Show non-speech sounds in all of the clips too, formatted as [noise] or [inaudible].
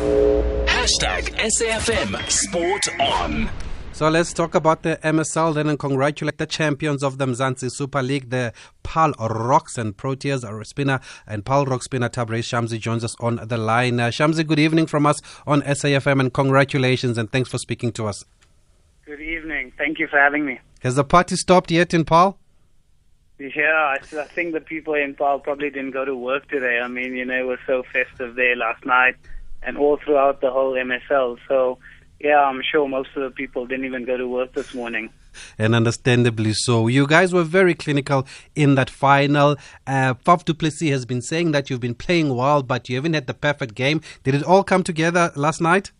Hashtag SAFM Sport On. So let's talk about the MSL then and congratulate the champions of the Mzansi Super League, the Paarl Rocks and Proteas or spinner and Paarl Rock spinner Tabraiz Shamsi joins us on the line. Uh, Shamsi, good evening from us on SAFM and congratulations and thanks for speaking to us. Good evening. Thank you for having me. Has the party stopped yet in Paarl? Yeah, I, I think the people in Paarl probably didn't go to work today. I mean, you know, it was so festive there last night and all throughout the whole MSL. So yeah, I'm sure most of the people didn't even go to work this morning. And understandably so. You guys were very clinical in that final. Uh, Faf du Plessis has been saying that you've been playing well, but you haven't had the perfect game. Did it all come together last night?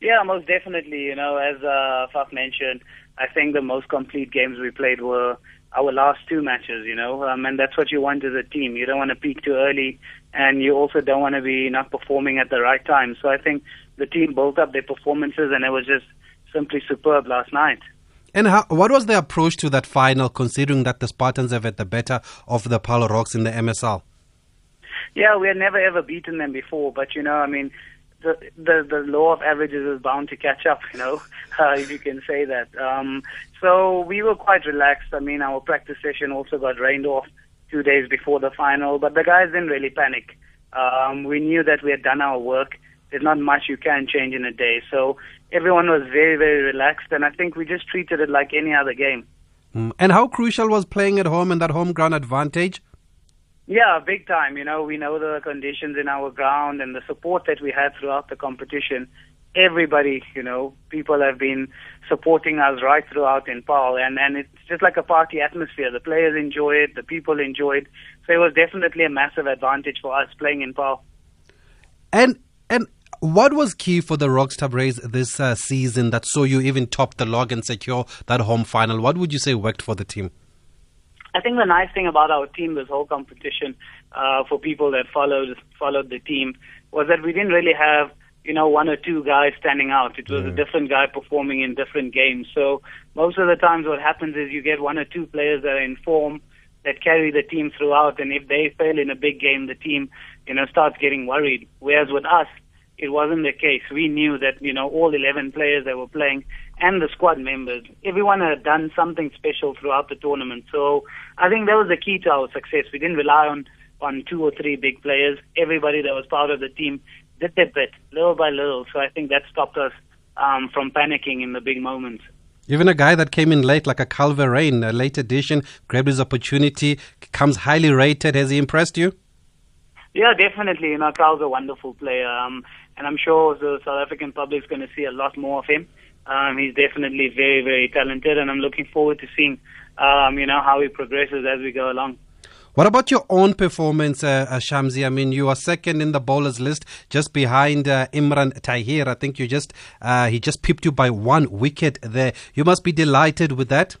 Yeah, most definitely. You know, as uh, Faf mentioned, I think the most complete games we played were our last two matches, you know, um, and that's what you want as a team. You don't want to peak too early, and you also don't want to be not performing at the right time. So I think the team built up their performances, and it was just simply superb last night. And how, what was the approach to that final, considering that the Spartans have had the better of the Paarl Rocks in the MSL? Yeah, we had never ever beaten them before, but you know, I mean, the the the law of averages is bound to catch up, [laughs] you know, uh, if you can say that. Um, so we were quite relaxed. I mean, our practice session also got rained off two days before the final, but the guys didn't really panic. Um, we knew that we had done our work there's not much you can change in a day. So everyone was very, very relaxed, and I think we just treated it like any other game. Mm. And how crucial was playing at home and that home ground advantage? Yeah, big time. You know, we know the conditions in our ground and the support that we had throughout the competition. Everybody, you know, people have been supporting us right throughout in Paarl, and and it's just like a party atmosphere. The players enjoy it, the people enjoy it. So it was definitely a massive advantage for us playing in Paarl. And and what was key for the Rockstar Tabraiz this uh, season that saw you even top the log and secure that home final? What would you say worked for the team? I think the nice thing about our team, this whole competition, uh, for people that followed followed the team, was that we didn't really have you know one or two guys standing out. It was a different guy performing in different games. So most of the times, what happens is you get one or two players that are in form that carry the team throughout, and if they fail in a big game, the team you know starts getting worried. Whereas with us, it wasn't the case. We knew that, you know, all 11 players that were playing and the squad members, everyone had done something special throughout the tournament. So I think that was the key to our success. We didn't rely on, on two or three big players. Everybody that was part of the team did their bit, little by little. So I think that stopped us um, from panicking in the big moments. Even a guy that came in late, like a Kyle Verreynne, a late addition, grabbed his opportunity, comes highly rated. Has he impressed you? Yeah, definitely. You know, Carl's a wonderful player. Um, and I'm sure the South African public is going to see a lot more of him. Um, he's definitely very, very talented, and I'm looking forward to seeing, um, you know, how he progresses as we go along. What about your own performance, uh, uh, Shamsi? I mean, you are second in the bowlers list, just behind uh, Imran Tahir. I think you just uh, he just pipped you by one wicket there. You must be delighted with that.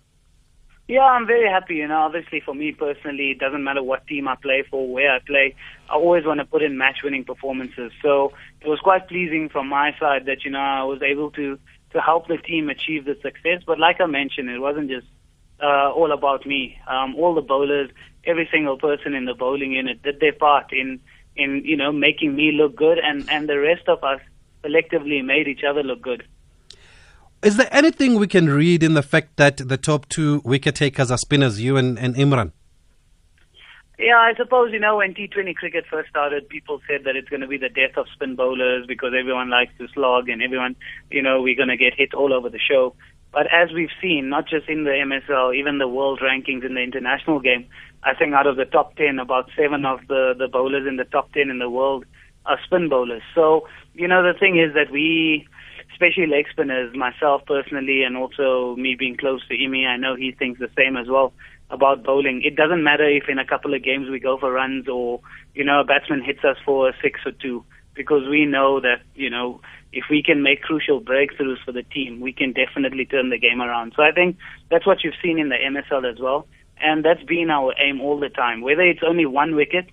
Yeah, I'm very happy. You know, obviously for me personally, it doesn't matter what team I play for, where I play. I always want to put in match-winning performances. So it was quite pleasing from my side that you know I was able to to help the team achieve the success. But like I mentioned, it wasn't just uh, all about me. Um, all the bowlers, every single person in the bowling unit did their part in in you know making me look good, and and the rest of us collectively made each other look good. Is there anything we can read in the fact that the top two wicket takers are spinners, you and, and Imran? Yeah, I suppose, you know, when T20 cricket first started, people said that it's going to be the death of spin bowlers because everyone likes to slog and everyone, you know, we're going to get hit all over the show. But as we've seen, not just in the MSL, even the world rankings in the international game, I think out of the top 10, about seven of the, the bowlers in the top 10 in the world are spin bowlers. So, you know, the thing is that we, especially leg spinners, myself personally, and also me being close to Imi, I know he thinks the same as well about bowling. It doesn't matter if in a couple of games we go for runs or, you know, a batsman hits us for a six or two, because we know that, you know, if we can make crucial breakthroughs for the team, we can definitely turn the game around. So I think that's what you've seen in the MSL as well. And that's been our aim all the time, whether it's only one wicket,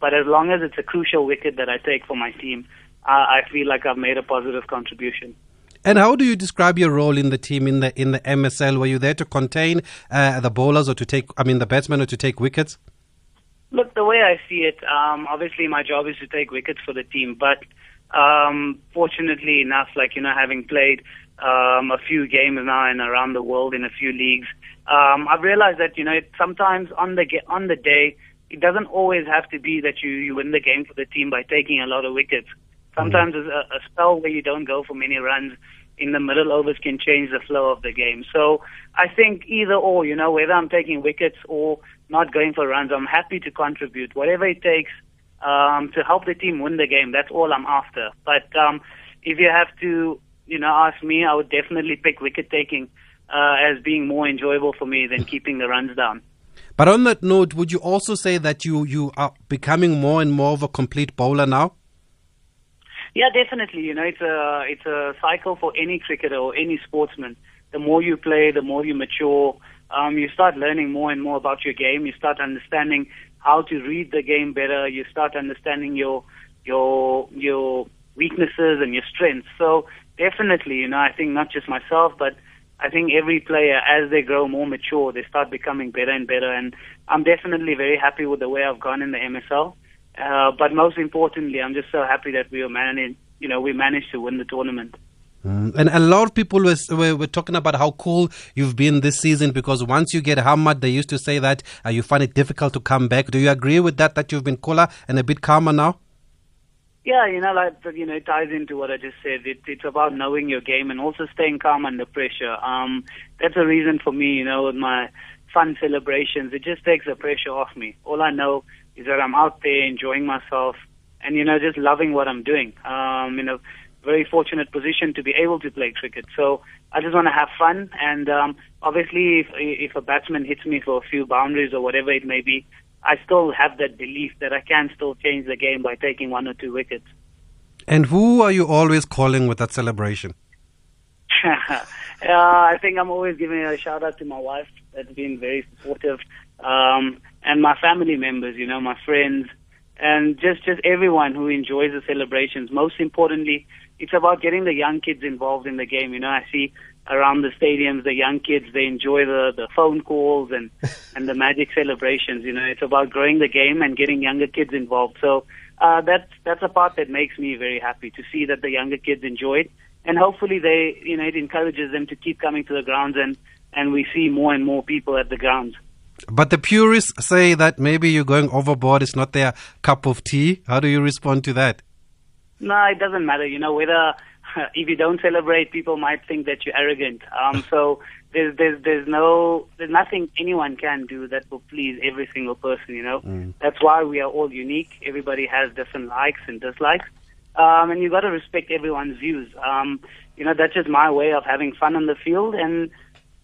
but as long as it's a crucial wicket that I take for my team, uh, I feel like I've made a positive contribution. And how do you describe your role in the team in the in the MSL? Were you there to contain uh, the bowlers or to take, I mean, the batsmen or to take wickets? Look, the way I see it, um, obviously my job is to take wickets for the team, but um, fortunately enough, like you know, having played um, a few games now and around the world in a few leagues, um, I've realized that you know it, sometimes on the on the day it doesn't always have to be that you you win the game for the team by taking a lot of wickets. Sometimes mm-hmm. a, a spell where you don't go for many runs in the middle overs can change the flow of the game. So I think either or, you know, whether I'm taking wickets or not going for runs, I'm happy to contribute. Whatever it takes um, to help the team win the game, that's all I'm after. But um, if you have to, you know, ask me, I would definitely pick wicket taking uh, as being more enjoyable for me than keeping the runs down. But on that note, would you also say that you, you are becoming more and more of a complete bowler now? Yeah, definitely. You know, it's a it's a cycle for any cricketer or any sportsman. The more you play, the more you mature. Um, you start learning more and more about your game. You start understanding how to read the game better. You start understanding your your your weaknesses and your strengths. So definitely, you know, I think not just myself, but I think every player, as they grow more mature, they start becoming better and better. And I'm definitely very happy with the way I've gone in the MSL. Uh, but most importantly, I'm just so happy that we were managing, you know, we managed to win the tournament. Mm. And a lot of people were, were, were, talking about how cool you've been this season because once you get hammered, they used to say that uh, you find it difficult to come back. Do you agree with that, that you've been cooler and a bit calmer now? Yeah, you know, like you know, it ties into what I just said. It, it's about knowing your game and also staying calm under pressure. Um, that's a reason for me, you know, with my fun celebrations. It just takes the pressure off me. All I know is that I'm out there enjoying myself and, you know, just loving what I'm doing. Um, you know, very fortunate position to be able to play cricket. So I just want to have fun. And um, obviously, if, if a batsman hits me for a few boundaries or whatever it may be, I still have that belief that I can still change the game by taking one or two wickets. And who are you always calling with that celebration? [laughs] uh, I think I'm always giving a shout out to my wife that's been very supportive. Um, and my family members, you know, my friends, and just just everyone who enjoys the celebrations. Most importantly, it's about getting the young kids involved in the game. You know, I see around the stadiums the young kids they enjoy the the phone calls and [laughs] and the magic celebrations. You know, it's about growing the game and getting younger kids involved. So uh, that's that's a part that makes me very happy to see that the younger kids enjoy it, and hopefully they you know it encourages them to keep coming to the grounds and and we see more and more people at the grounds. But the purists say that maybe you're going overboard. It's not their cup of tea. How do you respond to that? No, it doesn't matter. You know, whether [laughs] if you don't celebrate, people might think that you're arrogant. Um, [laughs] so there's there's there's no there's nothing anyone can do that will please every single person. You know, mm. that's why we are all unique. Everybody has different likes and dislikes, um, and you've got to respect everyone's views. Um, you know, that's just my way of having fun on the field and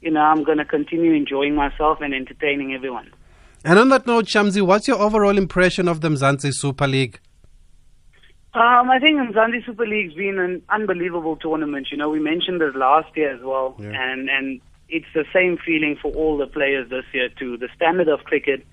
you know, I'm going to continue enjoying myself and entertaining everyone. And on that note, Shamsi, what's your overall impression of the Mzansi Super League? Um, I think Mzansi Super League's been an unbelievable tournament. You know, we mentioned this last year as well, yeah. and and it's the same feeling for all the players this year too. The standard of cricket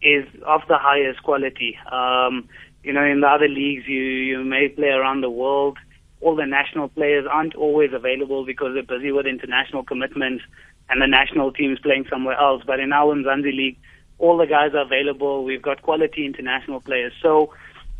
is of the highest quality. Um, you know, in the other leagues, you you may play around the world. All the national players aren't always available because they're busy with international commitments and the national team is playing somewhere else. But in our Mzansi League, all the guys are available. We've got quality international players. So,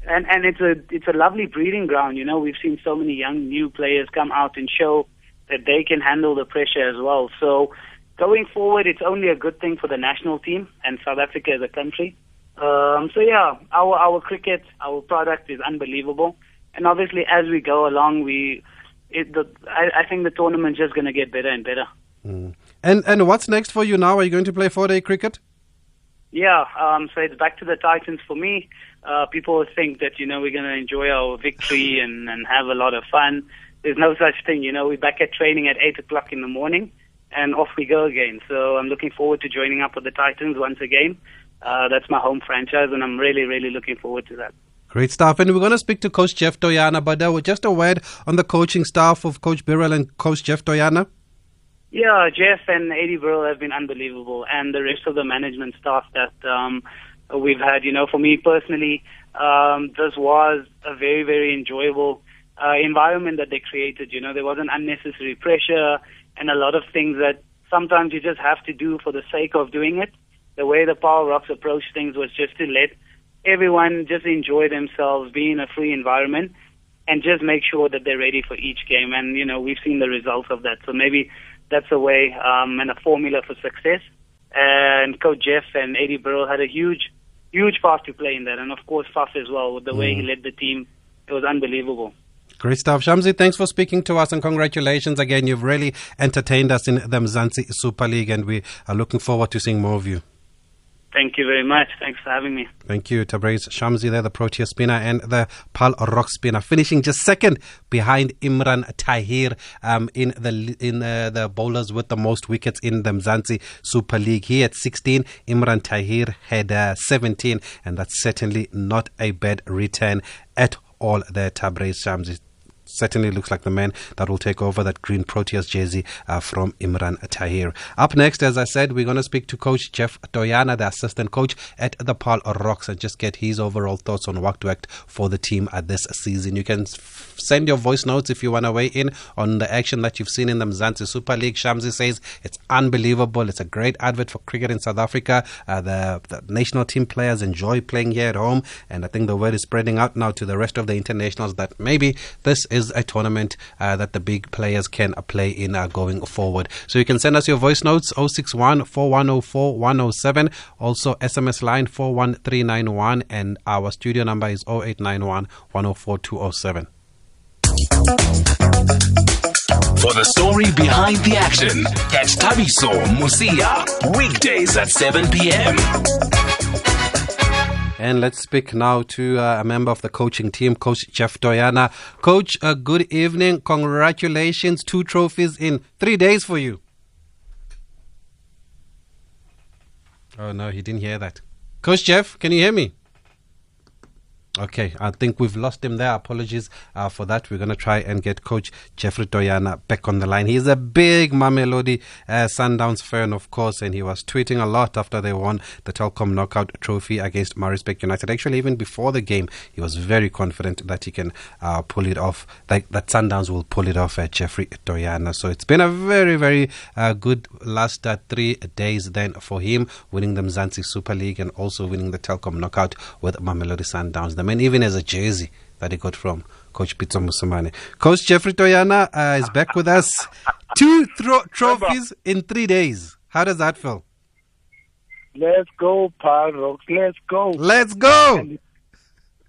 and and it's a it's a lovely breeding ground. You know, we've seen so many young new players come out and show that they can handle the pressure as well. So, going forward, it's only a good thing for the national team and South Africa as a country. Um, so yeah, our our cricket, our product is unbelievable, and obviously as we go along, we it, the, I, I think the tournament's just going to get better and better. Mm. And and what's next for you now? Are you going to play four day cricket? Yeah, um, so it's back to the Titans for me. Uh, people think that you know we're going to enjoy our victory and and have a lot of fun. There's no such thing. You know, we're back at training at eight o'clock in the morning, and off we go again. So I'm looking forward to joining up with the Titans once again. Uh, that's my home franchise, and I'm really, really looking forward to that. Great stuff. And we're going to speak to Coach Jeff Toyana, but uh, just a word on the coaching staff of Coach Birrell and Coach Jeff Toyana. Yeah, Jeff and Eddie Birrell have been unbelievable, and the rest of the management staff that um, we've had. You know, for me personally, um, this was a very, very enjoyable uh, environment that they created. You know, there wasn't unnecessary pressure and a lot of things that sometimes you just have to do for the sake of doing it. The way the Paarl Rocks approached things was just to let everyone just enjoy themselves, be in a free environment. and just make sure that they're ready for each game. And you know, we've seen the results of that. So maybe that's a way um, and a formula for success. And Coach Jeff and Eddie Birrell had a huge, huge part to play in that, and of course Faf as well. With the way he mm. led the team, it was unbelievable. Great stuff. Shamsi, thanks for speaking to us and congratulations again. You've really entertained us in the Mzansi Super League and we are looking forward to seeing more of you. Thank you very much. Thanks for having me. Thank you, Tabraiz Shamsi there, the Protea spinner and the Paarl Rock spinner, finishing just second behind Imran Tahir um, in the in the bowlers with the most wickets in the Mzansi Super League. He had 16, Imran Tahir had uh, 17, and that's certainly not a bad return at all there, Tabraiz Shamsi certainly looks like the man that will take over that green Proteas jersey uh, from Imran Tahir. Up next, as I said, we're going to speak to Coach Jeff Toyana, the assistant coach at the Paarl Rocks, and just get his overall thoughts on what to act for the team at this season. You can f- send your voice notes if you want to weigh in on the action that you've seen in the Mzansi Super League. Shamsi says it's unbelievable. It's a great advert for cricket in South Africa. Uh, the, the national team players enjoy playing here at home, and I think the word is spreading out now to the rest of the internationals that maybe this is a tournament uh, that the big players can uh, play in uh, going forward. So you can send us your voice notes 061 4104 107, also SMS line 41391, and our studio number is 0891 104 207. For the story behind the action, catch Thabiso Mosia weekdays at 7 p.m. And let's speak now to uh, a member of the coaching team, Coach Jeff Toyana. Coach, uh, good evening. Congratulations. Two trophies in three days for you. Oh, no, he didn't hear that. Coach Jeff, can you hear me? Okay, I think we've lost him there. Apologies uh, for that. We're going to try and get Coach Jeffrey Toyana back on the line. He's a big Mamelodi uh, Sundowns fan, of course, and he was tweeting a lot after they won the Telkom Knockout Trophy against Maritzburg United. Actually, even before the game, he was very confident that he can uh, pull it off, that, that Sundowns will pull it off at Jeffrey Toyana. So it's been a very, very uh, good last uh, three days then for him, winning the Mzansi Super League and also winning the Telkom Knockout with Mamelodi Sundowns. The man even as a jersey that he got from Coach Pitso Mosimane. Coach Jeffrey Toyana uh, is back with us. [laughs] Two thro- trophies in three days. How does that feel? Let's go, Rocks. Let's go. Let's go. And,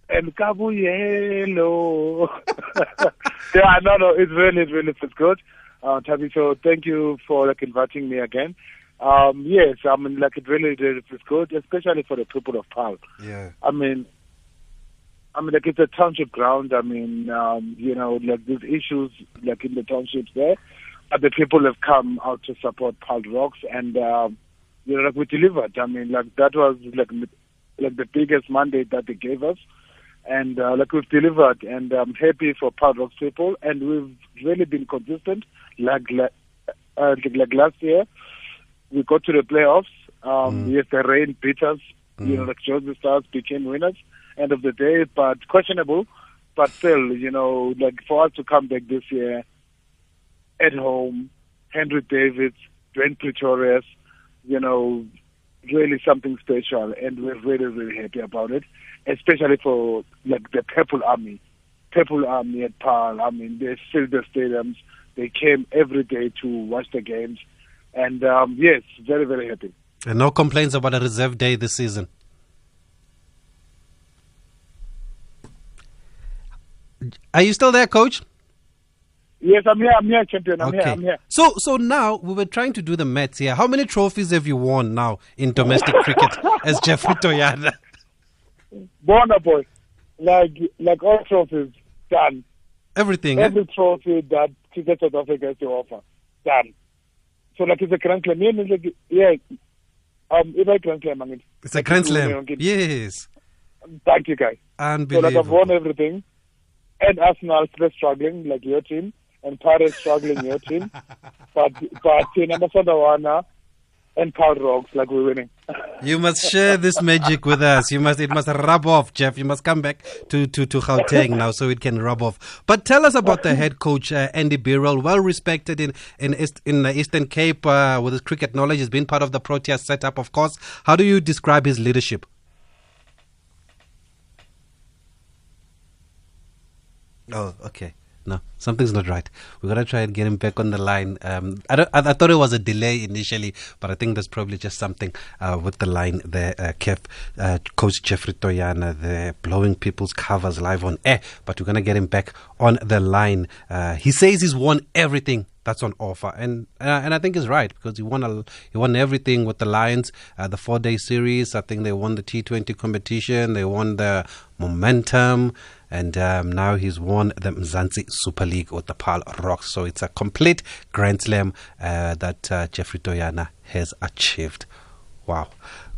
and Kabuyelo. [laughs] yeah, no, no, it's really, it really feels good. Uh, Tabi, so thank you for like inviting me again. Um, yes, I mean, like it really, really feels good, especially for the people of Paarl. Yeah. I mean, I mean, like it's a township ground. I mean, um, you know, like there's issues like in the townships there, the people have come out to support Paarl Rocks, and um, you know, like we delivered. I mean, like that was like like the biggest mandate that they gave us, and uh, like we've delivered, and I'm happy for Paarl Rocks people, and we've really been consistent. Like like, uh, like last year, we got to the playoffs. Um, Yes, the rain beat us. You know, like Jozi Stars became winners end of the day, but questionable. But still, you know, like for us to come back this year at home, Henry Davids, Dwayne Pretorius, you know, really something special, and we're really, really happy about it, especially for like the Purple Army. Purple Army at Paarl, I mean, they filled the stadiums. They came every day to watch the games. And um, yes, very, very happy. And no complaints about a reserve day this season. Are you still there, coach? Yes, I'm here. I'm here, champion. I'm okay. here. I'm here. So, so now we were trying to do the maths here. How many trophies have you won now in domestic cricket [laughs] as Jeffrey Toyana? Bonner boy, like like all trophies done. Everything. eh? Every trophy that Cricket South Africa has to offer done. So like it's a grand slam. Yeah, it's like, yeah. Um, it's a grand slam. I mean, It's a grand slam. Yes. Thank you, guys. So like I've won everything, and Arsenal still struggling like your team, and Pirates struggling your team, [laughs] but but you know, Wana and Paarl Rocks like we're winning. [laughs] You must share this magic with us. You must. It must rub off, Jeff. You must come back to to to Gauteng now, so it can rub off. But tell us about the head coach uh, Andy Birrell, well respected in in East, in the Eastern Cape uh, with his cricket knowledge. He's been part of the Proteas setup, of course. How do you describe his leadership? Oh, okay. No, something's not right. We're gonna try and get him back on the line. Um, I, I, I, thought it was a delay initially, but I think there's probably just something uh, with the line there. Uh, uh, Coach Jeffrey Toyana, they're blowing people's covers live on air, but we're gonna get him back on the line. Uh, he says he's won everything that's on offer, and uh, and I think he's right because he won a, he won everything with the Lions. Uh, the four day series, I think they won the T20 competition, they won the momentum and um, now he's won the Mzansi Super League with the Paarl Rocks. So it's a complete Grand Slam uh, that uh, Jeffrey Toyana has achieved. Wow.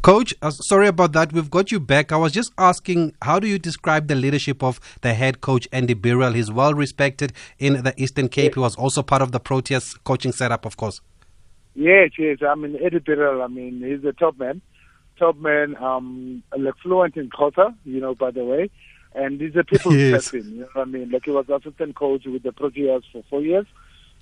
Coach, uh, sorry about that. We've got you back. I was just asking, how do you describe the leadership of the head coach, Andy Birrell? He's well respected in the Eastern Cape. He was also part of the Proteas coaching setup, of course. Yes, yes. I mean, Eddie Birrell, I mean, he's a top man. Top man, um, like fluent in Xhosa, you know, by the way. And he's a people's [laughs] yes. person, you know what I mean? Like he was assistant coach with the Proteas for four years.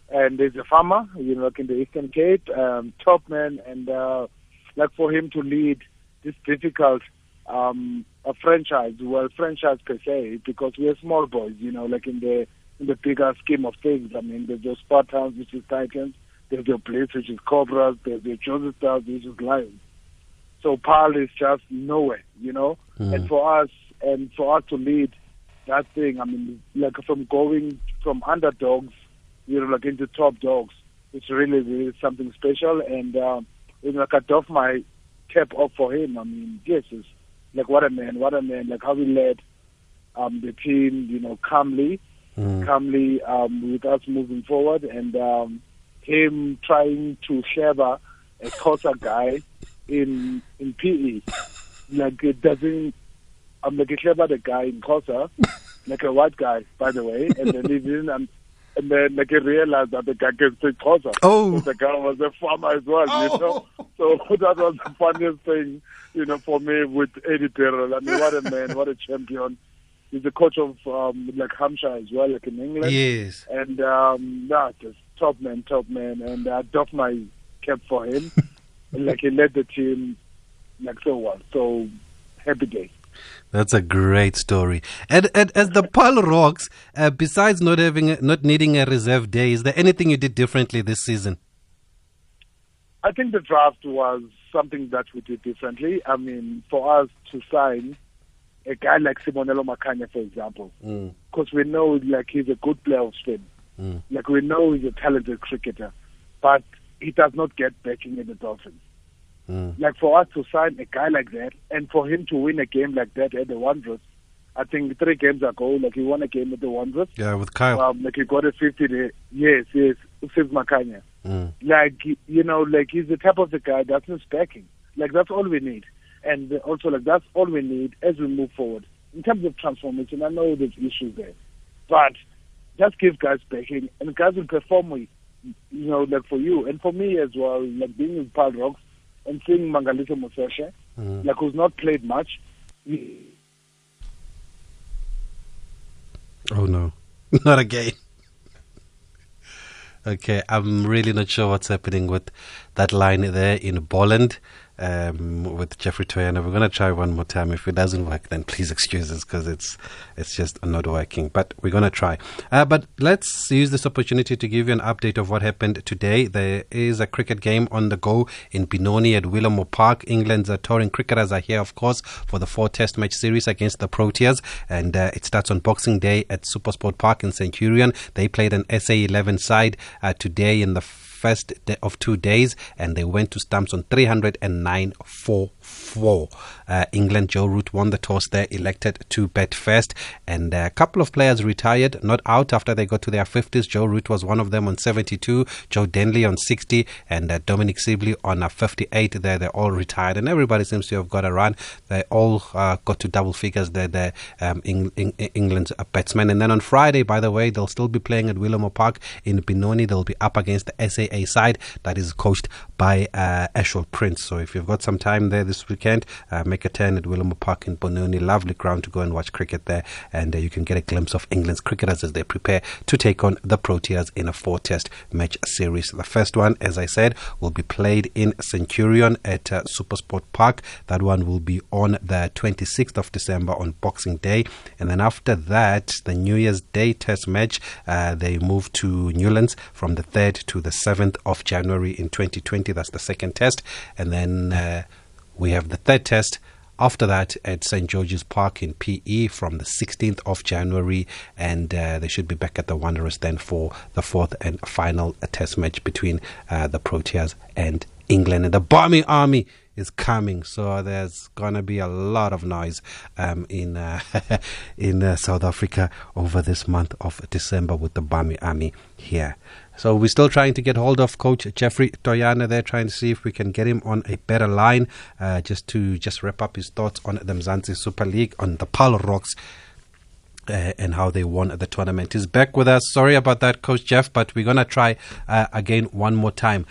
And he's a farmer, you know, like in the Eastern Cape, um, top man. And uh, like for him to lead this difficult um, a franchise, well, franchise per se, because we're small boys, you know, like in the in the bigger scheme of things. I mean, there's your Spartans, which is Titans, there's your Blitz, which is Cobras, there's your Jozi Stars, which is Lions. So Paarl is just nowhere, you know. Mm. And for us, and for us to lead that thing, I mean, like from going from underdogs, you know, like into top dogs, it's really, really something special. And um, you know, like I doff my cap off for him. I mean, yes, it's like what a man, what a man, like how he led um, the team, you know, calmly, mm. calmly um, with us moving forward, and um, him trying to share a Xhosa guy in in PE. Like it doesn't. I'm like about the guy in Xhosa, like a white guy, by the way, and then [laughs] he didn't. Um, and then like I realized that the guy can speak Xhosa. Oh, the guy was a farmer as well, oh. you know. So [laughs] that was the funniest thing, you know, for me with Eddie Birrell. I mean, what a [laughs] man, what a champion. He's the coach of um, like Hampshire as well, like in England. Yes. And um, yeah, just top man, top man, and I doff my cap for him. [laughs] And like he led the team like so well. So happy day. That's a great story. And, and as the Paarl Rocks, uh, besides not having, not needing a reserve day, is there anything you did differently this season? I think the draft was something that we did differently. I mean, for us to sign a guy like Sibonelo Makhanya, for example, because mm. we know like he's a good player of spin. Mm. Like we know he's a talented cricketer, but he does not get backing in the Dolphins. Mm. Like for us to sign a guy like that and for him to win a game like that at the Wanderers, I think three games ago, like he won a game at the Wanderers. Yeah, with Kyle. Um, like he got a 50 day. Yes, yes, Steve Makhanya. Mm. Like, you know, like he's the type of the guy that's not backing. Like that's all we need. And also like that's all we need as we move forward. In terms of transformation, I know there's issues there. But just give guys backing and guys will perform with you know, like for you and for me as well, like being with Paarl Rocks and seeing Mangaliso Mosehle, mm. like who's not played much. Oh no, [laughs] not again. okay, I'm really not sure what's happening with that line there in Boland um, with Jeffrey Toyana. We're going to try one more time. If it doesn't work, then please excuse us because it's it's just not working. But we're going to try. Uh, but let's use this opportunity to give you an update of what happened today. There is a cricket game on the go in Benoni at Willowmoore Park. England's uh, touring cricketers are here, of course, for the four Test match series against the Proteas, and uh, it starts on Boxing Day at Supersport Park in Centurion. They played an SA 11 side uh, today in the first of two days, and they went to stumps on 309 4 4. Uh, England, Joe Root won the toss there, elected to bat first, and a couple of players retired, not out after they got to their 50s. Joe Root was one of them on 72, Joe Denly on 60, and uh, Dominic Sibley on uh, 58. There, they're all retired, and everybody seems to have got a run. They all uh, got to double figures. They're, they're um, in, in, England's batsmen. And then on Friday, by the way, they'll still be playing at Willowmoore Park in Benoni. They'll be up against the SAA side that is coached by uh, Ashwell Prince. So if you've got some time there this weekend, uh, make a turn at Willem Park in Benoni. Lovely ground to go and watch cricket there, and uh, you can get a glimpse of England's cricketers as they prepare to take on the Proteas in a four-test match series. The first one, as I said, will be played in Centurion at uh, Supersport Park. That one will be on the 26th of December on Boxing Day, and then after that, the New Year's Day Test match, uh, they move to Newlands from the 3rd to the 7th of January in 2020. That's the second test, and then uh, we have the third test after that at St. George's Park in PE from the 16th of January, and uh, they should be back at the Wanderers then for the fourth and final test match between uh, the Proteas and England. And the Barmy Army is coming, so there's gonna be a lot of noise um, in uh, [laughs] in uh, South Africa over this month of December with the Barmy Army here. So we're still trying to get hold of Coach Jeffrey Toyana there, trying to see if we can get him on a better line, uh, just to just wrap up his thoughts on the Mzansi Super League, on the Paarl Rocks. Uh, and how they won the tournament. He's back with us. Sorry about that, Coach Jeff, but we're going to try uh, again one more time.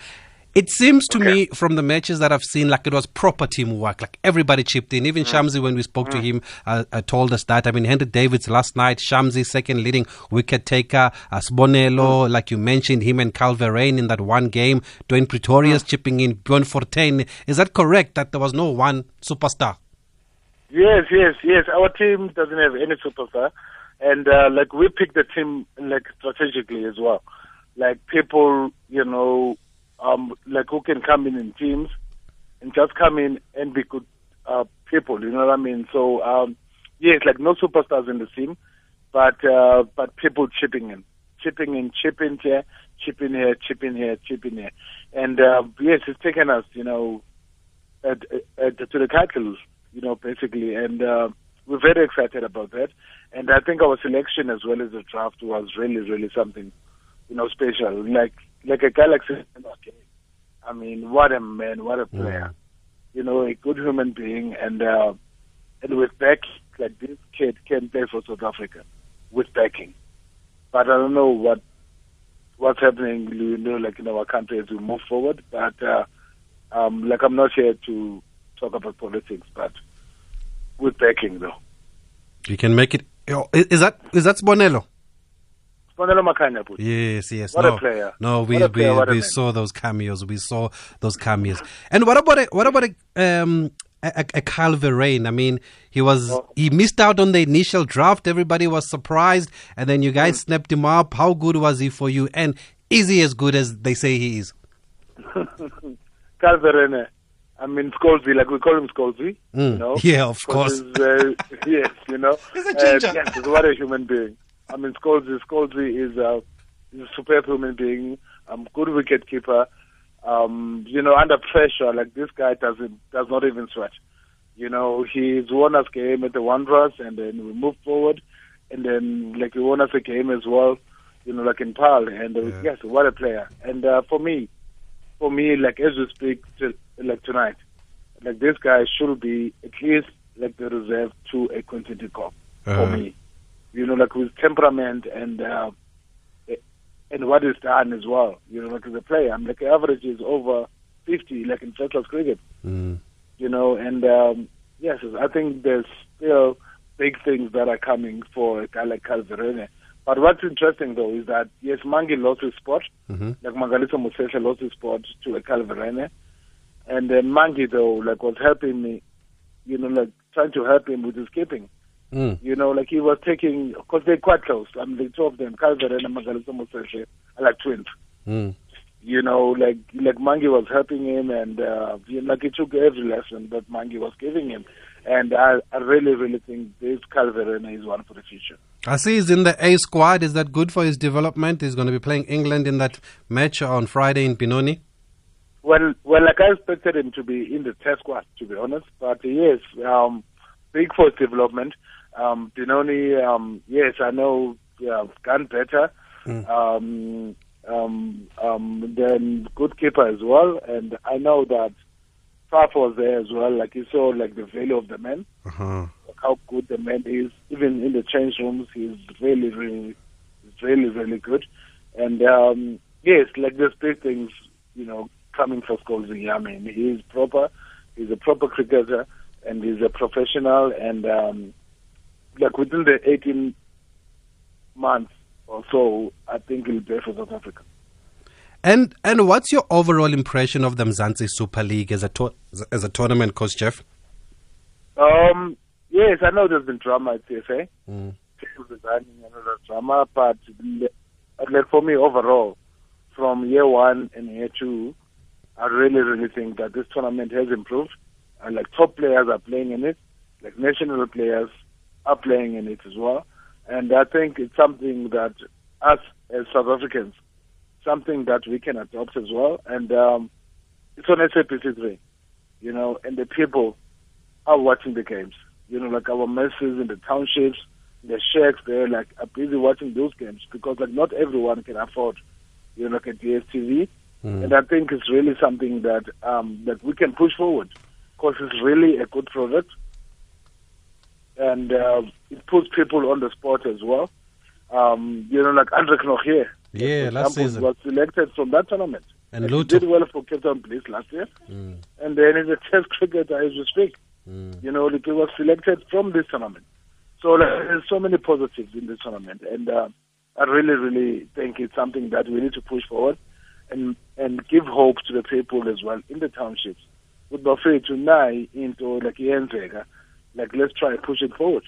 It seems to okay. me from the matches that I've seen like it was proper teamwork. Like everybody chipped in. Even mm. Shamsi, when we spoke mm. to him, uh, uh, told us that. I mean, Henry Davids last night, Shamsi second leading wicket taker, uh, Sibonelo, mm. like you mentioned, him and Kyle Verreynne in that one game. Dwayne Pretorius mm. chipping in, Bjorn Fortuin. Is that correct that there was no one superstar? Yes, yes, yes. Our team doesn't have any superstar. And uh, like we pick the team like strategically as well. Like people, you know, um, like who can come in in teams and just come in and be good uh, people. You know what I mean? So um, yes, like no superstars in the team, but uh, but people chipping in, chipping in, chipping here, chipping here, chipping here, chipping here, and uh, yes, it's taken us, you know, at, at, to the titles, you know, basically, and uh, we're very excited about that. And I think our selection as well as the draft was really, really something, you know, special. Like like a galaxy. I mean, what a man, what a player. You know, a good human being, and uh, and with back like this kid can play for South Africa with backing. But I don't know what what's happening, you know, like in our country as we move forward. But uh, um, like I'm not here to talk about politics, but with backing though. You can make it. Is that is that Sibonelo? Yes, yes. What no, a player. No, we we, player, we saw those cameos. We saw those cameos. And what about a, what about a, um a, a Kyle Verreynne? I mean, he was oh. he missed out on the initial draft. Everybody was surprised, and then you guys mm. snapped him up. How good was he for you? And is he as good as they say he is? [laughs] Kyle Verreynne. I mean, Scholesy, like we call him Scholesy. Mm. You know? [laughs] Yeah, of course. Uh, [laughs] yes, you know. He's a ginger. Uh, yes, what a human being. I mean, Scholesy, Scholesy is a, is a superb human being, um, good wicket keeper. Um, you know, under pressure, like this guy doesn't does not even sweat. You know, he's won us game at the Wanderers, and then we move forward, and then like he won us a game as well. You know, like in Paarl, and uh, yeah. yes, what a player. And uh, for me, for me, like as we speak, to, like tonight, like this guy should be at least like the reserve to a Quinton Cup uh-huh. for me you know, like with temperament and uh, and what is done as well. You know, like as a player, I'm like average is over 50, like in first class cricket. Mm. You know, and um, yes, I think there's still big things that are coming for a guy like Kyle Verreynne. But what's interesting though is that yes, Mangi lost his spot, mm-hmm. like Mangaliso Mosehle lost his spot to a Kyle Verreynne, and then Mangi though like was helping me, you know, like trying to help him with his keeping. Mm. You know, like he was taking, because they're quite close. I mean, the two of them, Kyle Verreynne and Mangaliso are like twins. Mm. You know, like like Mangi was helping him, and uh, you know, like he took every lesson that Mangi was giving him. And I, I really, really think this Kyle Verreynne is one for the future. I see he's in the A squad. Is that good for his development? He's going to be playing England in that match on Friday in Benoni. Well, well, like I expected him to be in the test squad, to be honest. But yes, um, big for his development. Um, Benoni, um, yes, I know yeah, gone better. Mm. Um, um, um, then good keeper as well, and I know that Faf was there as well. Like you saw, like the value of the man, uh-huh. like how good the man is. Even in the change rooms, he's really, really, really, really good. And um, yes, like there's big things, you know, coming for Scholesy. I mean, he is proper. He's a proper cricketer and he's a professional. And um, like within the 18 months or so, I think he'll play for South Africa. And and what's your overall impression of the Mzansi Super League as a to- as a tournament, Coach Jeff? Um, yes, I know there's been drama at CSA. Mm. People resigning and all that drama, but like for me overall, from year one and year two, I really, really think that this tournament has improved. And like top players are playing in it, like national players are playing in it as well. And I think it's something that us as South Africans, something that we can adopt as well. And um, it's on SABC3, you know, and the people are watching the games. You know, like our messes in the townships, the shacks, they're like are busy watching those games because like not everyone can afford, you know, like a DSTV. Mm. And I think it's really something that um, that we can push forward because it's really a good product and uh, it puts people on the spot as well. Um, you know, like Anrich Nortje. Yeah, last season. Was selected from that tournament. And He did well for Cape Town Police last year. Mm. And then he's a [laughs] test cricketer as we speak. Mm. You know, he was selected from this tournament. So like, there's so many positives in this tournament. And uh, I really, really think it's something that we need to push forward and, and give hope to the people as well in the townships. With to now into like Yenzega like let's try and push it forward.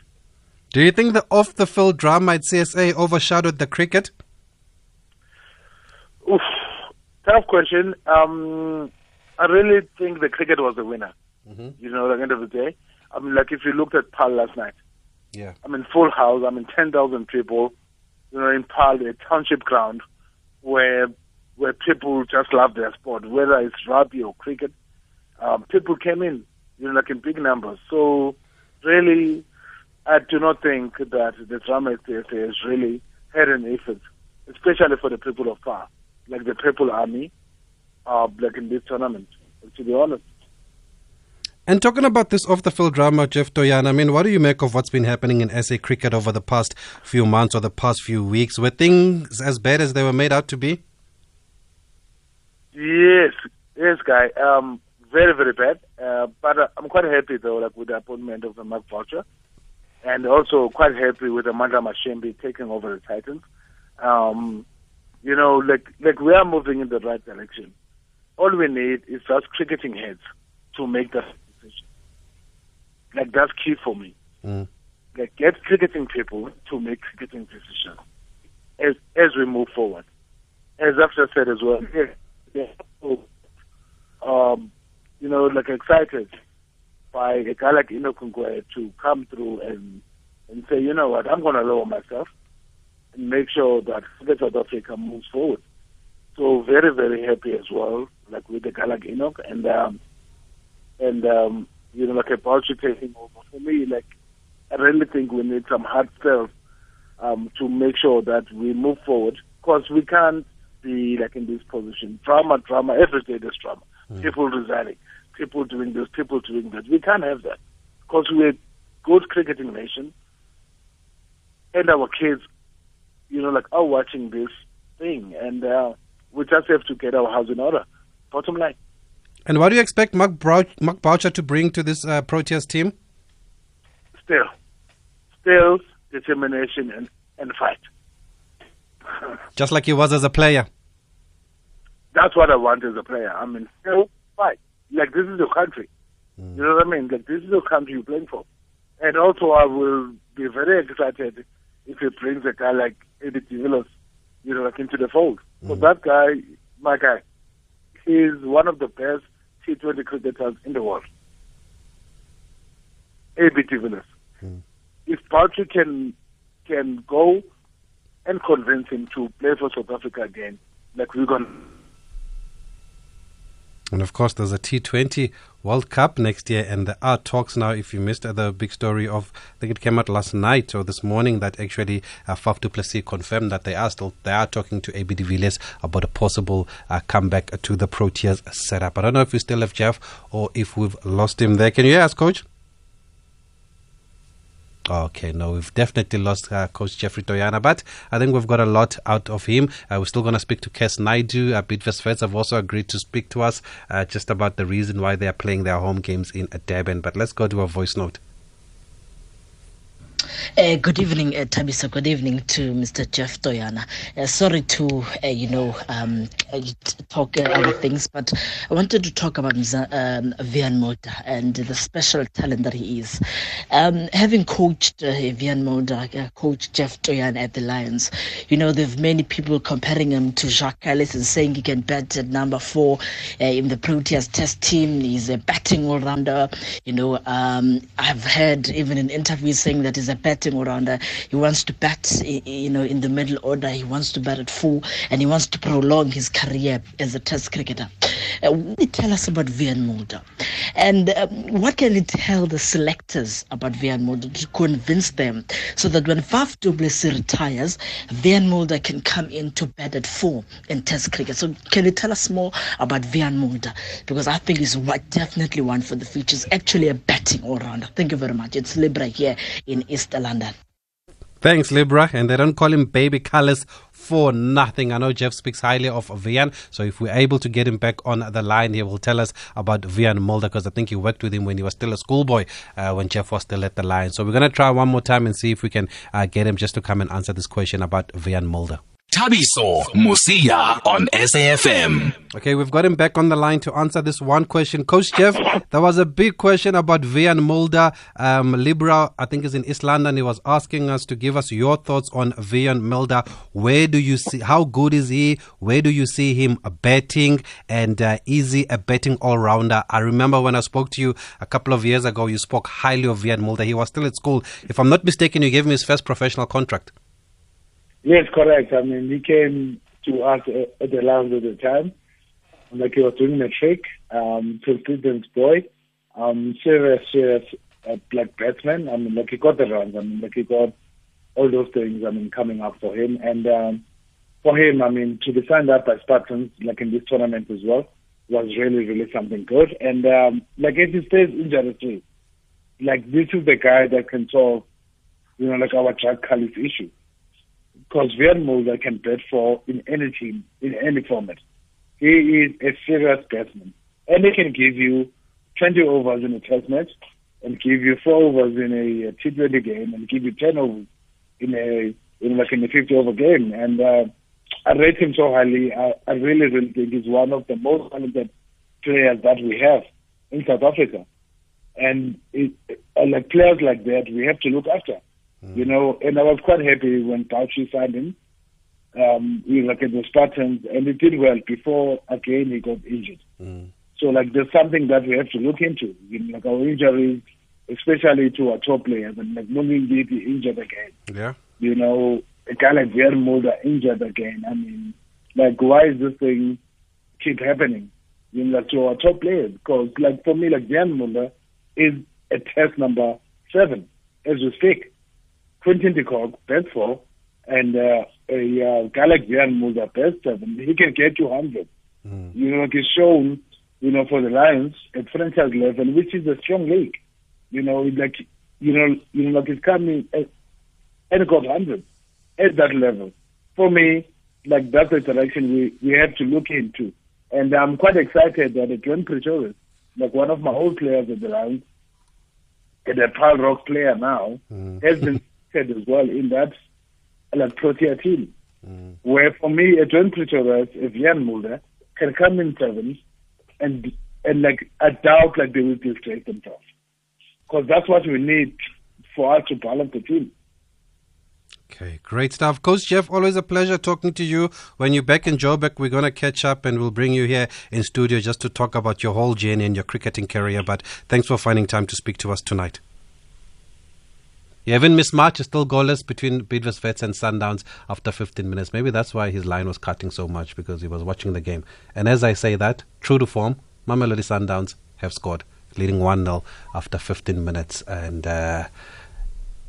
Do you think the off the field drama at CSA overshadowed the cricket? Oof, tough question. Um, I really think the cricket was the winner. Mm-hmm. You know, at the end of the day, I mean, like if you looked at Paarl last night, yeah, I mean, full house. I mean, ten thousand people. You know, in Paarl, a township ground where where people just love their sport, whether it's rugby or cricket. Um, people came in, you know, like in big numbers. So really, I do not think that the drama theater has really had an effect, especially for the people of Paarl, like the People Army, uh, like in this tournament, to be honest. And talking about this off the field drama, Jeff Toyana, I mean, what do you make of what's been happening in SA cricket over the past few months or the past few weeks? Were things as bad as they were made out to be? Yes, yes, guy. Um, very, very bad. Uh, but uh, I'm quite happy though, like with the appointment of the Mark Boucher, and also quite happy with Amandla Mashimbyi taking over the Titans. Um, you know, like like we are moving in the right direction. All we need is just cricketing heads to make that decision. Like that's key for me. Mm. Like get cricketing people to make cricketing decisions as as we move forward. As I've just said as well, yeah, yeah. Um, you know, like excited by a guy like Enoch to come through and and say, you know what, I'm going to lower myself and make sure that South Africa moves forward. So very, very happy as well, like with a guy like Enoch and um, and um, you know, like a Boucher taking over. For me, like I really think we need some hard sales um, to make sure that we move forward because we can't be like in this position. Drama, drama, every day there's drama. Mm. People resigning people doing this, people doing that. We can't have that because we're a good cricketing nation, and our kids, you know, like are watching this thing, and uh, we just have to get our house in order. Bottom line. And what do you expect Mark, Brou- Mark Boucher to bring to this uh, Proteas team? Still, still determination and, and fight. Just like he was as a player. That's what I want as a player. I mean, still fight like this is your country. Mm. You know what I mean? Like this is your country you're playing for. And also, I will be very excited if he brings a guy like AB de Villiers, you know, like into the fold. Mm. So that guy, my guy, he's one of the best T20 cricketers in the world. A.B. de Villiers. Mm. If Patrick can can go and convince him to play for South Africa again, like we're going and of course, there's a T20 World Cup next year, and there are talks now. If you missed the big story of, I think it came out last night or this morning, that actually uh, Faf du Plessis confirmed that they are still they are talking to AB de Villiers about a possible uh, comeback to the Proteas setup. I don't know if we still have Jeff or if we've lost him there. Can you hear us, Coach? Okay, no, we've definitely lost uh, Coach Jeffrey Toyana, but I think we've got a lot out of him. Uh, we're still going to speak to Kes Naidoo. Uh, have also agreed to speak to us uh, just about the reason why they are playing their home games in Durban. But let's go to a voice note. Uh, good evening, uh, Tabisa. Good evening to Mr. Jeff Toyana. Uh, sorry to, uh, you know, um, uh, talk other things, but I wanted to talk about um, Wiaan Mulder and the special talent that he is. Um, having coached uh, Wiaan Mulder, uh, coach Jeff Toyana at the Lions, you know, there are many people comparing him to Jacques Kallis and saying he can bat at number four in the Proteas test team. He's a batting all-rounder. You know, um, I've heard even in interviews saying that he's a batting all-rounder. Uh, he wants to bat, you know, in the middle order. He wants to bat at full, and he wants to prolong his career as a Test cricketer. Uh, tell us about Wiaan Mulder, and um, what can he tell the selectors about Wiaan Mulder to convince them so that when Faf du retires, Wiaan Mulder can come in to bat at full in Test cricket. So, can you tell us more about Wiaan Mulder? Because I think he's definitely one for the future. He's actually a batting all-rounder. Thank you very much. It's Libra here in East London. Thanks, Libra. And they don't call him Baby Kallis for nothing. I know Jeff speaks highly of Wiaan, so if we're able to get him back on the line, he will tell us about Wiaan Mulder because I think he worked with him when he was still a schoolboy uh, when Jeff was still at the line. So we're going to try one more time and see if we can uh, get him just to come and answer this question about Wiaan Mulder. Thabiso Mosia on SAFM. Okay, we've got him back on the line to answer this one question. Coach Jeff, there was a big question about Wiaan Mulder. Um, Libra, I think, is in East London. He was asking us to give us your thoughts on Wiaan Mulder. Where do you see, how good is he? Where do you see him betting? And uh, is he a betting all rounder? I remember when I spoke to you a couple of years ago, you spoke highly of Wiaan Mulder. He was still at school. If I'm not mistaken, you gave him his first professional contract. Yes, correct. I mean, he came to us at the Lions at the time. Like he was doing a trick, um, president's boy, um, serious, serious uh, black batsman. I mean, like he got the runs. I mean, like he got all those things. I mean, coming up for him and um, for him. I mean, to be signed up by Spartans, like in this tournament as well, was really, really something good. And um, like if he stays injury free, like this is the guy that can solve, you know, like our Jacques Kallis issue because Wiaan Mulder can bat for in any team, in any format. He is a serious batsman. And he can give you 20 overs in a test match and give you 4 overs in a T20 game and give you 10 overs in a in like in a 50 over game. And uh, I rate him so highly. I, I really, really think he's one of the most talented players that we have in South Africa. And it, like players like that, we have to look after. You know, and I was quite happy when Boucher signed him. Um, know, like at the Spartans, and he did well before again he got injured. Mm. So like there's something that we have to look into. You know, like our injuries, especially to our top players, and like Mungindi injured again. Yeah. You know, a guy like Mulder injured again. I mean, like why is this thing keep happening? You know, like to our top players, because like for me, like Mulder is a test number seven as we speak. Quinton de Kock, best four, and uh, a uh, guy like Mulder, best seven. He can get you 100. Mm. You know, like he's shown, you know, for the Lions at franchise level, which is a strong league. You know, like, you know, you know, like he's coming at, and got 100 at that level. For me, like that's the direction we, we have to look into. And I'm quite excited that Dwaine Pretorius, like one of my old players at the Lions, and a Paarl Rock player now, Mm. has been said as well in that like Protea team. Mm. Where for me, a John Pretorius, a Wiaan Mulder, can come in seven and and like I doubt like they will distract themselves. Because that's what we need for us to balance the team. Okay, great stuff. Coach Jeff, always a pleasure talking to you. When you're back in Joburg, we're going to catch up and we'll bring you here in studio just to talk about your whole journey and your cricketing career. But thanks for finding time to speak to us tonight. You haven't. It's still goalless between Bidvest and Sundowns after 15 minutes. Maybe that's why his line was cutting so much because he was watching the game. And as I say that, true to form, Mamelodi Sundowns have scored, leading 1 0 after 15 minutes. And uh,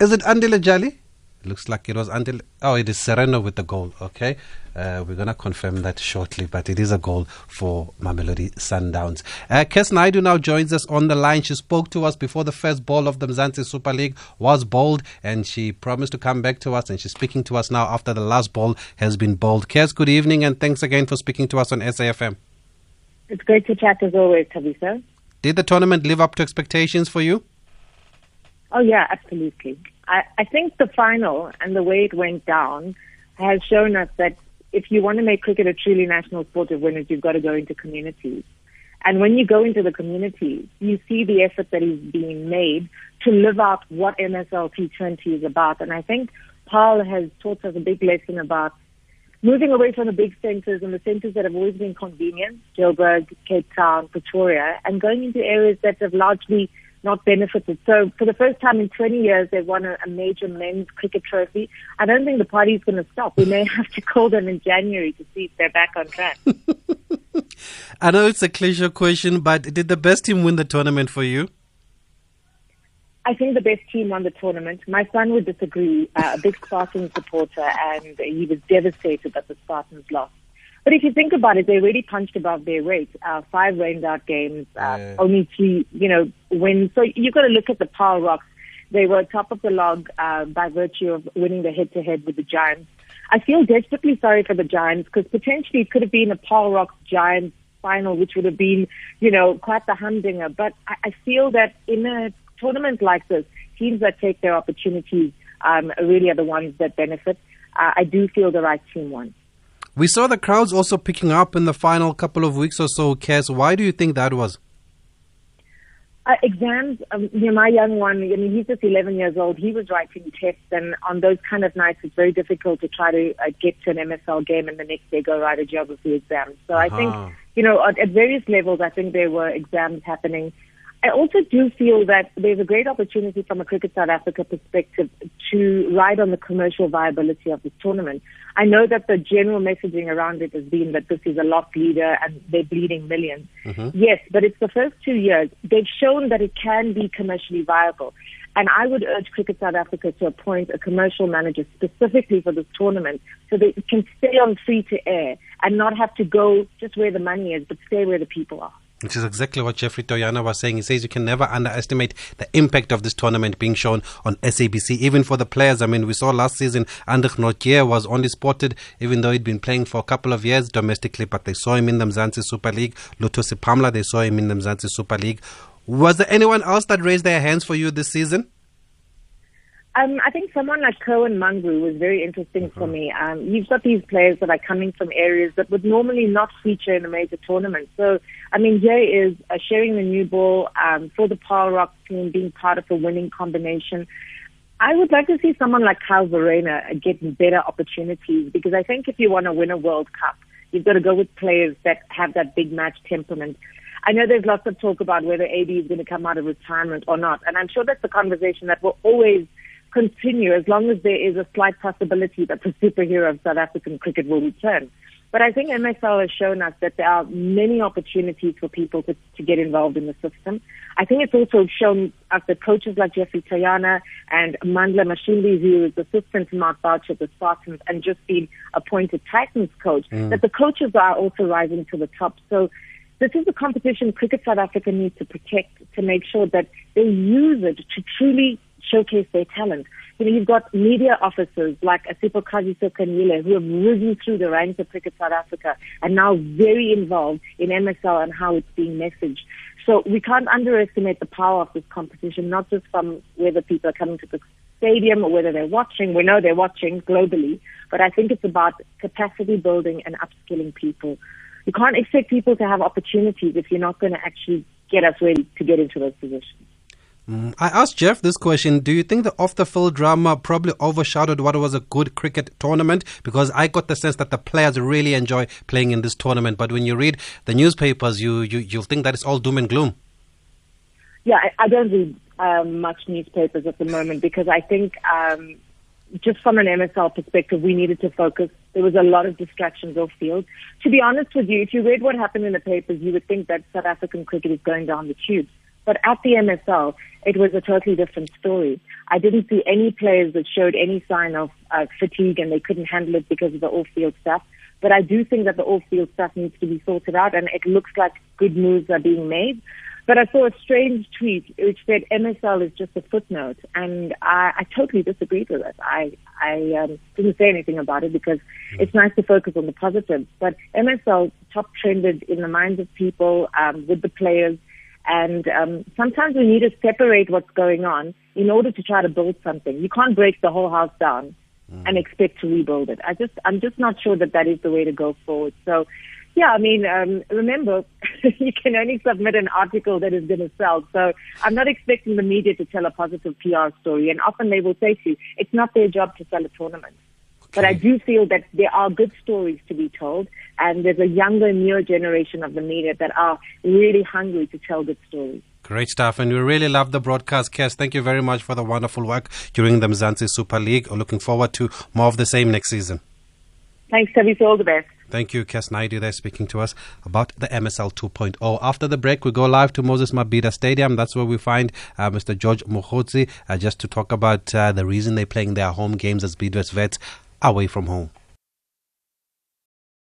is it Andile Jali? Looks like it was until oh it is Sirino with the goal. Okay, uh, we're gonna confirm that shortly, but it is a goal for Mamelodi Sundowns. Uh, Kes Naidu now joins us on the line. She spoke to us before the first ball of the Mzansi Super League was bowled, and she promised to come back to us, and she's speaking to us now after the last ball has been bowled. Kes, good evening, and thanks again for speaking to us on SAFM. It's great to chat as always, Thabiso. Did the tournament live up to expectations for you? Oh yeah, absolutely. I, I think the final and the way it went down has shown us that if you want to make cricket a truly national sport of winners, you've got to go into communities. And when you go into the communities, you see the effort that is being made to live out what MSL T20 is about. And I think Paarl has taught us a big lesson about moving away from the big centres and the centres that have always been convenient, Joburg, Cape Town, Pretoria, and going into areas that have largely not benefited. So for the first time in 20 years, they've won a, a major men's cricket trophy. I don't think the party's going to stop. We may [laughs] have to call them in January to see if they're back on track. [laughs] I know it's a cliche question, but did the best team win the tournament for you? I think the best team won the tournament. My son would disagree. Uh, a big Spartans supporter, and he was devastated that the Spartans lost. But if you think about it, they really punched above their weight. Uh, five rained out games, uh, yeah. only three, you know, wins. So you've got to look at the Paarl Rocks. They were top of the log uh, by virtue of winning the head to head with the Giants. I feel desperately sorry for the Giants because potentially it could have been a Paarl Rocks Giants final, which would have been, you know, quite the humdinger. But I, I feel that in a tournament like this, teams that take their opportunities um, really are the ones that benefit. Uh, I do feel the right team won. We saw the crowds also picking up in the final couple of weeks or so. Kes, why do you think that was? Uh, exams, um, you know, my young one, I mean, he's just 11 years old. He was writing tests, and on those kind of nights, it's very difficult to try to uh, get to an MSL game and the next day go write a geography exam. So uh-huh. I think, you know, at, at various levels, I think there were exams happening. I also do feel that there's a great opportunity from a Cricket South Africa perspective to ride on the commercial viability of this tournament. I know that the general messaging around it has been that this is a loss leader and they're bleeding 1000000s mm-hmm. Yes, but it's the first two years. They've shown that it can be commercially viable. And I would urge Cricket South Africa to appoint a commercial manager specifically for this tournament so that it can stay on free to air and not have to go just where the money is, but stay where the people are. Which is exactly what Jeffrey Toyana was saying. He says you can never underestimate the impact of this tournament being shown on SABC, even for the players. I mean, we saw last season Anrich Nortje was only spotted, even though he'd been playing for a couple of years domestically, but they saw him in the Mzansi Super League. Lutho Sipamla, they saw him in the Mzansi Super League. Was there anyone else that raised their hands for you this season? Um, I think someone like Kerwin Mungroo was very interesting for me. Um, you've got these players that are coming from areas that would normally not feature in a major tournament. So, I mean, Jay is uh, sharing the new ball um, for the Paarl Rock team, being part of a winning combination. I would like to see someone like Kyle Verreynne get better opportunities because I think if you want to win a World Cup, you've got to go with players that have that big match temperament. I know there's lots of talk about whether AB is going to come out of retirement or not, and I'm sure that's a conversation that will always continue as long as there is a slight possibility that the superhero of South African cricket will return. But I think MSL has shown us that there are many opportunities for people to, to get involved in the system. I think it's also shown us that coaches like Jeffrey Toyana and Mandla Mashimbyi, who is assistant to Mark Boucher at the Spartans and just been appointed Titans coach, mm. that the coaches are also rising to the top. So this is a competition Cricket South Africa needs to protect to make sure that they use it to truly showcase their talent. You know, you've got media officers like Asipho Kanyile who have risen through the ranks of Cricket South Africa and now very involved in MSL and how it's being messaged. So we can't underestimate the power of this competition, not just from whether people are coming to the stadium or whether they're watching. We know they're watching globally, but I think it's about capacity building and upskilling people. You can't expect people to have opportunities if you're not going to actually get us ready to get into those positions. Mm, I asked Jeff this question. Do you think the off the field drama probably overshadowed what was a good cricket tournament? Because I got the sense that the players really enjoy playing in this tournament. But when you read the newspapers, you, you, you'll think that it's all doom and gloom. Yeah, I, I don't read um, much newspapers at the moment because I think um, just from an MSL perspective, we needed to focus. There was a lot of distractions off field. To be honest with you, if you read what happened in the papers, you would think that South African cricket is going down the tubes But at the MSL, it was a totally different story. I didn't see any players that showed any sign of uh, fatigue and they couldn't handle it because of the off-field stuff. But I do think that the off-field stuff needs to be sorted out, and it looks like good moves are being made. But I saw a strange tweet which said MSL is just a footnote, and I, I totally disagreed with it. I I um, didn't say anything about it because mm. it's nice to focus on the positives. But MSL top trended in the minds of people um, with the players, and um, sometimes we need to separate what's going on in order to try to build something. You can't break the whole house down mm. and expect to rebuild it. I just I'm just not sure that that is the way to go forward. So yeah, I mean, um, remember, [laughs] you can only submit an article that is going to sell. So I'm not expecting the media to tell a positive PR story. And often they will say to you, it's not their job to sell a tournament. But I do feel that there are good stories to be told, and there's a younger, newer generation of the media that are really hungry to tell good stories. Great stuff, and we really love the broadcast, Kes. Thank you very much for the wonderful work during the Mzansi Super League. Looking forward to more of the same next season. Thanks, Tabi. All the best. Thank you, Kes Naidu, there speaking to us about the MSL 2.0. After the break, we go live to Moses Mabhida Stadium. That's where we find uh, Mr. George Mokgotsi uh, just to talk about uh, the reason they're playing their home games as Bidvest Wits away from home.